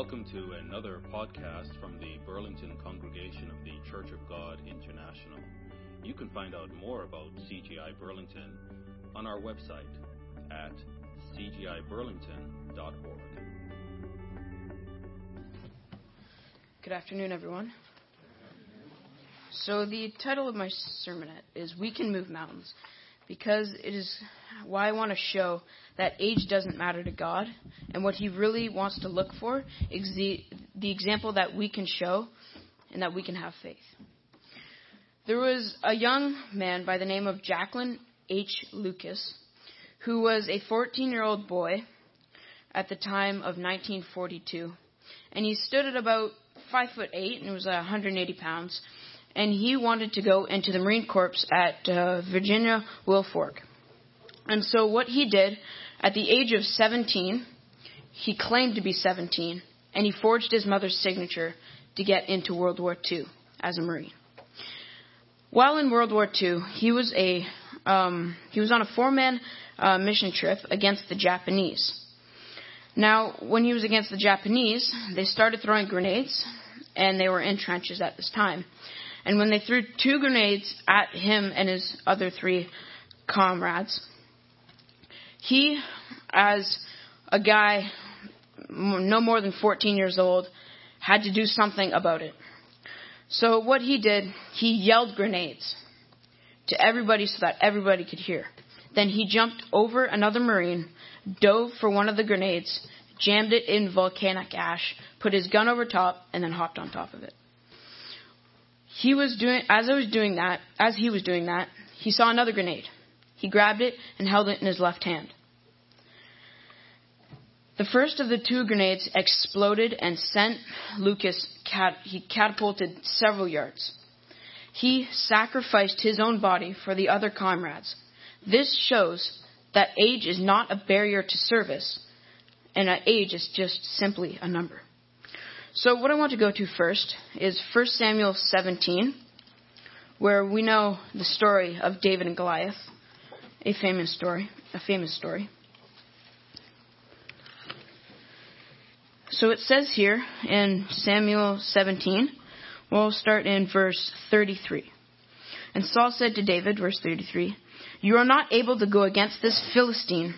Welcome to another podcast from the Burlington congregation of the Church of God International. You can find out more about CGI Burlington on our website at cgiburlington.org. Good afternoon, everyone. So, the title of my sermonette is We Can Move Mountains because it is why I want to show that age doesn't matter to God, and what He really wants to look for is the, the example that we can show and that we can have faith. There was a young man by the name of Jacklyn H. Lucas who was a 14 year old boy at the time of 1942, and he stood at about five foot eight and was 180 pounds and he wanted to go into the Marine Corps at uh, Virginia Norfolk. And so what he did at the age of 17, he claimed to be 17, and he forged his mother's signature to get into World War II as a Marine. While in World War II, he was a um, he was on a four-man uh, mission trip against the Japanese. Now, when he was against the Japanese, they started throwing grenades, and they were in trenches at this time. And when they threw two grenades at him and his other three comrades, he, as a guy no more than 14 years old, had to do something about it. So what he did, he yelled grenades to everybody so that everybody could hear. Then he jumped over another Marine, dove for one of the grenades, jammed it in volcanic ash, put his gun over top, and then hopped on top of it he was doing as I was doing that, as he was doing that, he saw another grenade. He grabbed it and held it in his left hand. The first of the two grenades exploded and sent Lucas cat, he catapulted several yards. He sacrificed his own body for the other comrades. This shows that age is not a barrier to service, and that age is just simply a number. So what I want to go to first is 1 Samuel 17, where we know the story of David and Goliath, a famous story, a famous story. So it says here in Samuel 17, we'll start in verse 33. And Saul said to David, verse 33, You are not able to go against this Philistine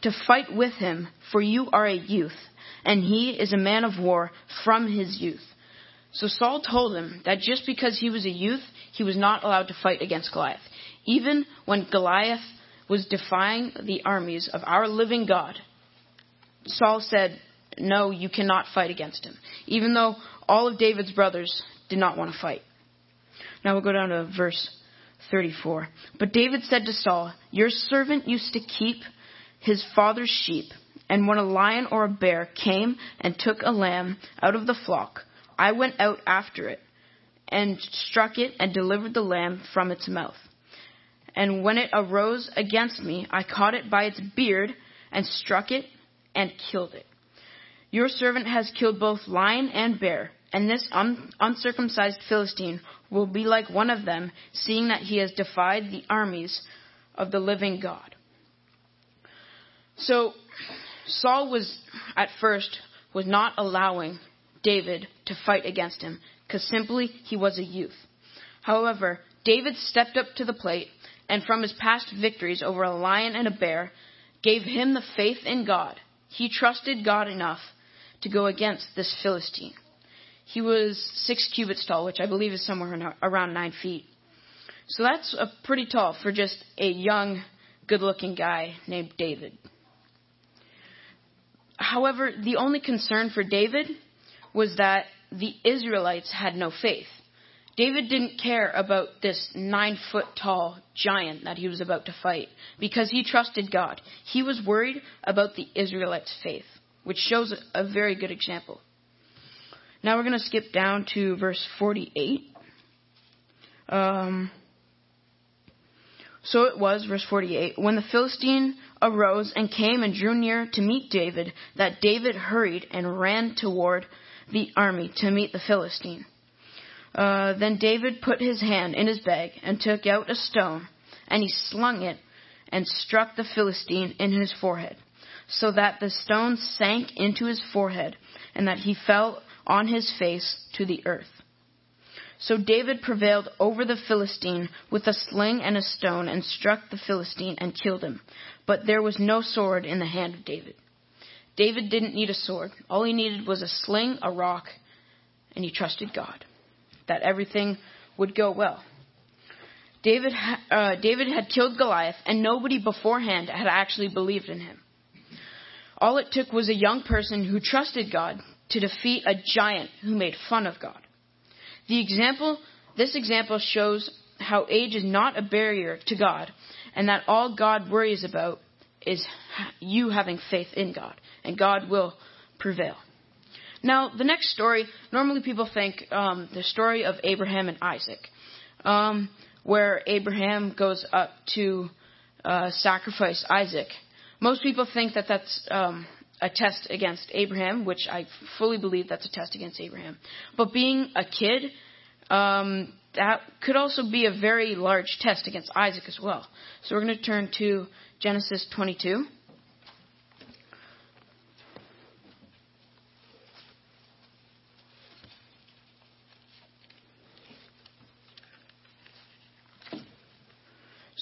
to fight with him, for you are a youth and he is a man of war from his youth. So Saul told him that just because he was a youth, he was not allowed to fight against Goliath. Even when Goliath was defying the armies of our living God, Saul said, No, you cannot fight against him, even though all of David's brothers did not want to fight. Now we'll go down to verse 34. But David said to Saul, Your servant used to keep his father's sheep. And when a lion or a bear came and took a lamb out of the flock, I went out after it and struck it and delivered the lamb from its mouth. And when it arose against me, I caught it by its beard and struck it and killed it. Your servant has killed both lion and bear, and this un- uncircumcised Philistine will be like one of them, seeing that he has defied the armies of the living God. So, Saul was at first was not allowing David to fight against him because simply he was a youth. However, David stepped up to the plate and from his past victories over a lion and a bear gave him the faith in God. He trusted God enough to go against this Philistine. He was six cubits tall, which I believe is somewhere around nine feet. So that's a pretty tall for just a young, good looking guy named David. However, the only concern for David was that the Israelites had no faith. David didn't care about this nine foot tall giant that he was about to fight because he trusted God. He was worried about the Israelites' faith, which shows a very good example. Now we're going to skip down to verse 48. Um, so it was, verse 48, when the Philistine arose and came and drew near to meet David, that David hurried and ran toward the army to meet the Philistine. Uh, then David put his hand in his bag and took out a stone, and he slung it and struck the Philistine in his forehead, so that the stone sank into his forehead, and that he fell on his face to the earth. So David prevailed over the Philistine with a sling and a stone and struck the Philistine and killed him. But there was no sword in the hand of David. David didn't need a sword. All he needed was a sling, a rock, and he trusted God that everything would go well. David, uh, David had killed Goliath, and nobody beforehand had actually believed in him. All it took was a young person who trusted God to defeat a giant who made fun of God. The example, this example shows how age is not a barrier to God, and that all God worries about is you having faith in God, and God will prevail. Now, the next story, normally people think um, the story of Abraham and Isaac, um, where Abraham goes up to uh, sacrifice Isaac. Most people think that that's um, a test against Abraham, which I fully believe that's a test against Abraham. But being a kid, um, that could also be a very large test against Isaac as well. So we're going to turn to Genesis 22.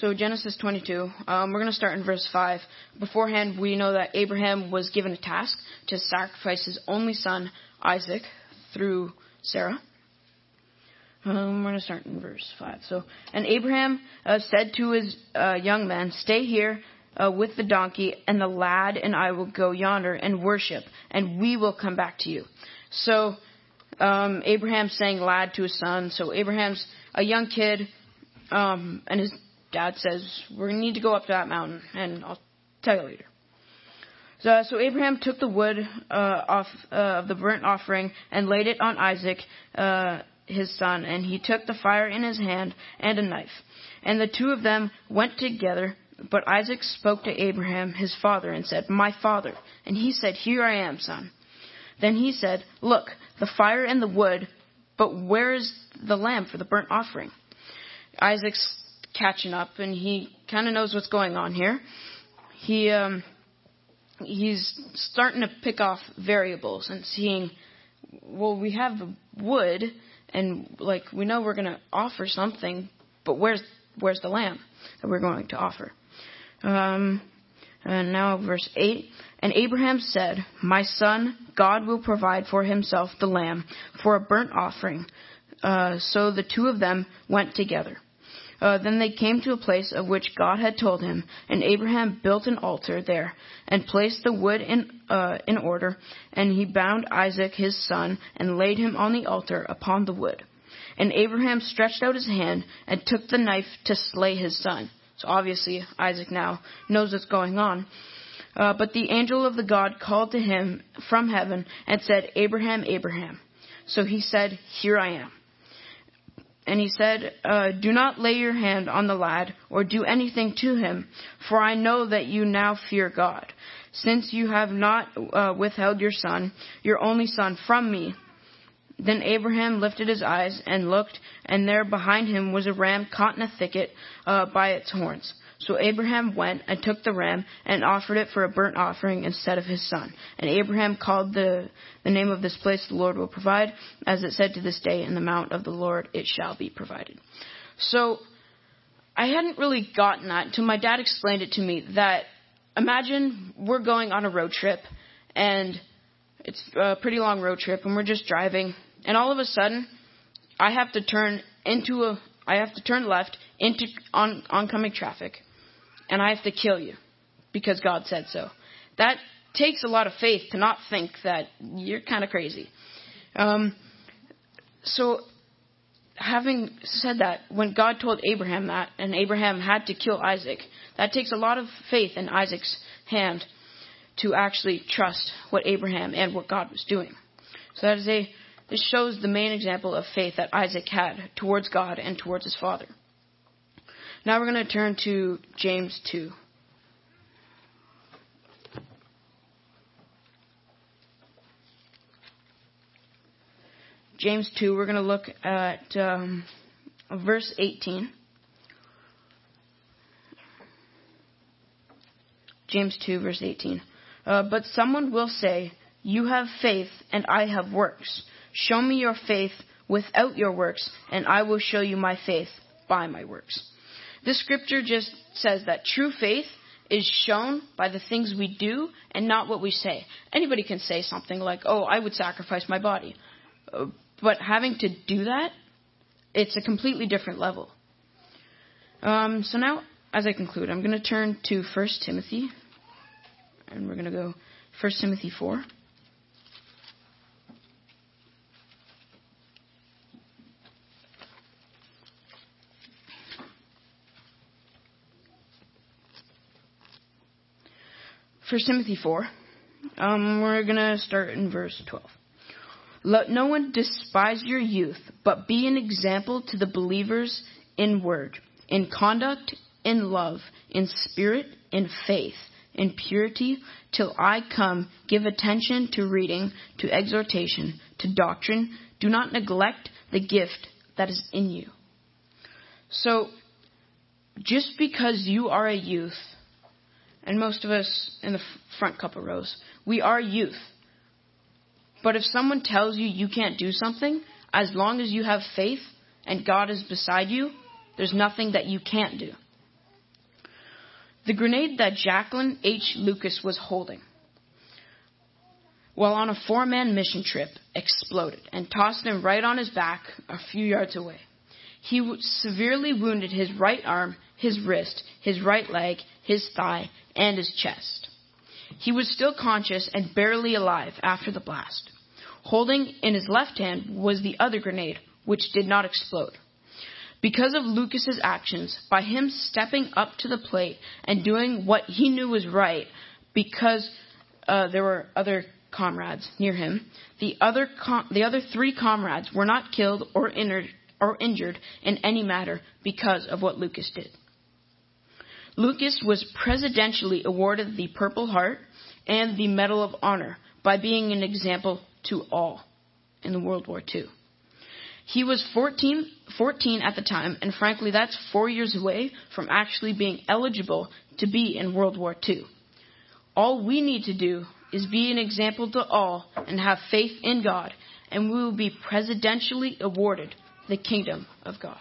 So Genesis 22, um, we're going to start in verse 5. Beforehand, we know that Abraham was given a task to sacrifice his only son, Isaac, through Sarah. Um, we're going to start in verse 5. So, and Abraham uh, said to his uh, young men, Stay here uh, with the donkey, and the lad and I will go yonder and worship, and we will come back to you. So, um, Abraham saying lad to his son. So, Abraham's a young kid, um, and his dad says, We're need to go up to that mountain, and I'll tell you later. So, so Abraham took the wood uh, off uh, of the burnt offering and laid it on Isaac, uh, his son, and he took the fire in his hand and a knife. And the two of them went together. But Isaac spoke to Abraham, his father, and said, My father. And he said, Here I am, son. Then he said, Look, the fire and the wood, but where is the lamb for the burnt offering? Isaac's catching up, and he kind of knows what's going on here. He um, he's starting to pick off variables and seeing, well, we have the wood, and like we know we're going to offer something, but where's where's the lamb that we're going to offer? Um, and now verse eight. And Abraham said, My son, God will provide for himself the lamb for a burnt offering. Uh, so the two of them went together. Uh, then they came to a place of which God had told him, and Abraham built an altar there and placed the wood in uh, in order, and he bound Isaac his son and laid him on the altar upon the wood. And Abraham stretched out his hand and took the knife to slay his son. So obviously Isaac now knows what's going on. Uh, but the angel of the God called to him from heaven and said, Abraham, Abraham. So he said, Here I am. And he said, uh, Do not lay your hand on the lad or do anything to him, for I know that you now fear God, since you have not uh, withheld your son, your only son, from me. Then Abraham lifted his eyes and looked, and there behind him was a ram caught in a thicket uh, by its horns. So Abraham went and took the ram and offered it for a burnt offering instead of his son. And Abraham called the, the name of this place, the Lord will provide, as it said to this day, in the mount of the Lord it shall be provided. So I hadn't really gotten that until my dad explained it to me that imagine we're going on a road trip and it's a pretty long road trip and we're just driving and all of a sudden I have to turn into a I have to turn left into on, oncoming traffic and I have to kill you because God said so. That takes a lot of faith to not think that you're kind of crazy. Um, so, having said that, when God told Abraham that, and Abraham had to kill Isaac, that takes a lot of faith in Isaac's hand to actually trust what Abraham and what God was doing. So that is a this shows the main example of faith that Isaac had towards God and towards his father. Now we're going to turn to James 2. James 2, we're going to look at um, verse 18. James 2, verse 18. Uh, but someone will say, You have faith, and I have works. Show me your faith without your works, and I will show you my faith by my works. This scripture just says that true faith is shown by the things we do and not what we say. Anybody can say something like, oh, I would sacrifice my body. Uh, but having to do that, it's a completely different level. Um, so now, as I conclude, I'm going to turn to 1 Timothy, and we're going to go 1 Timothy 4. First Timothy 4. Um, we're going to start in verse 12. Let no one despise your youth, but be an example to the believers in word, in conduct, in love, in spirit, in faith, in purity, till I come. Give attention to reading, to exhortation, to doctrine. Do not neglect the gift that is in you. So, just because you are a youth, and most of us in the front couple rows, we are youth. But if someone tells you you can't do something, as long as you have faith and God is beside you, there's nothing that you can't do. The grenade that Jacklyn H. Lucas was holding while on a four man mission trip exploded and tossed him right on his back a few yards away. He severely wounded his right arm, his wrist, his right leg, his thigh, and his chest. He was still conscious and barely alive after the blast. Holding in his left hand was the other grenade, which did not explode. Because of Lucas's actions, by him stepping up to the plate and doing what he knew was right, because uh, there were other comrades near him, the other com- the other three comrades were not killed or injured or injured in any matter because of what Lucas did. Lucas was presidentially awarded the Purple Heart and the Medal of Honor by being an example to all in World War II. He was 14, 14 at the time, and frankly, that's four years away from actually being eligible to be in World War II. All we need to do is be an example to all and have faith in God, and we will be presidentially awarded the kingdom of God.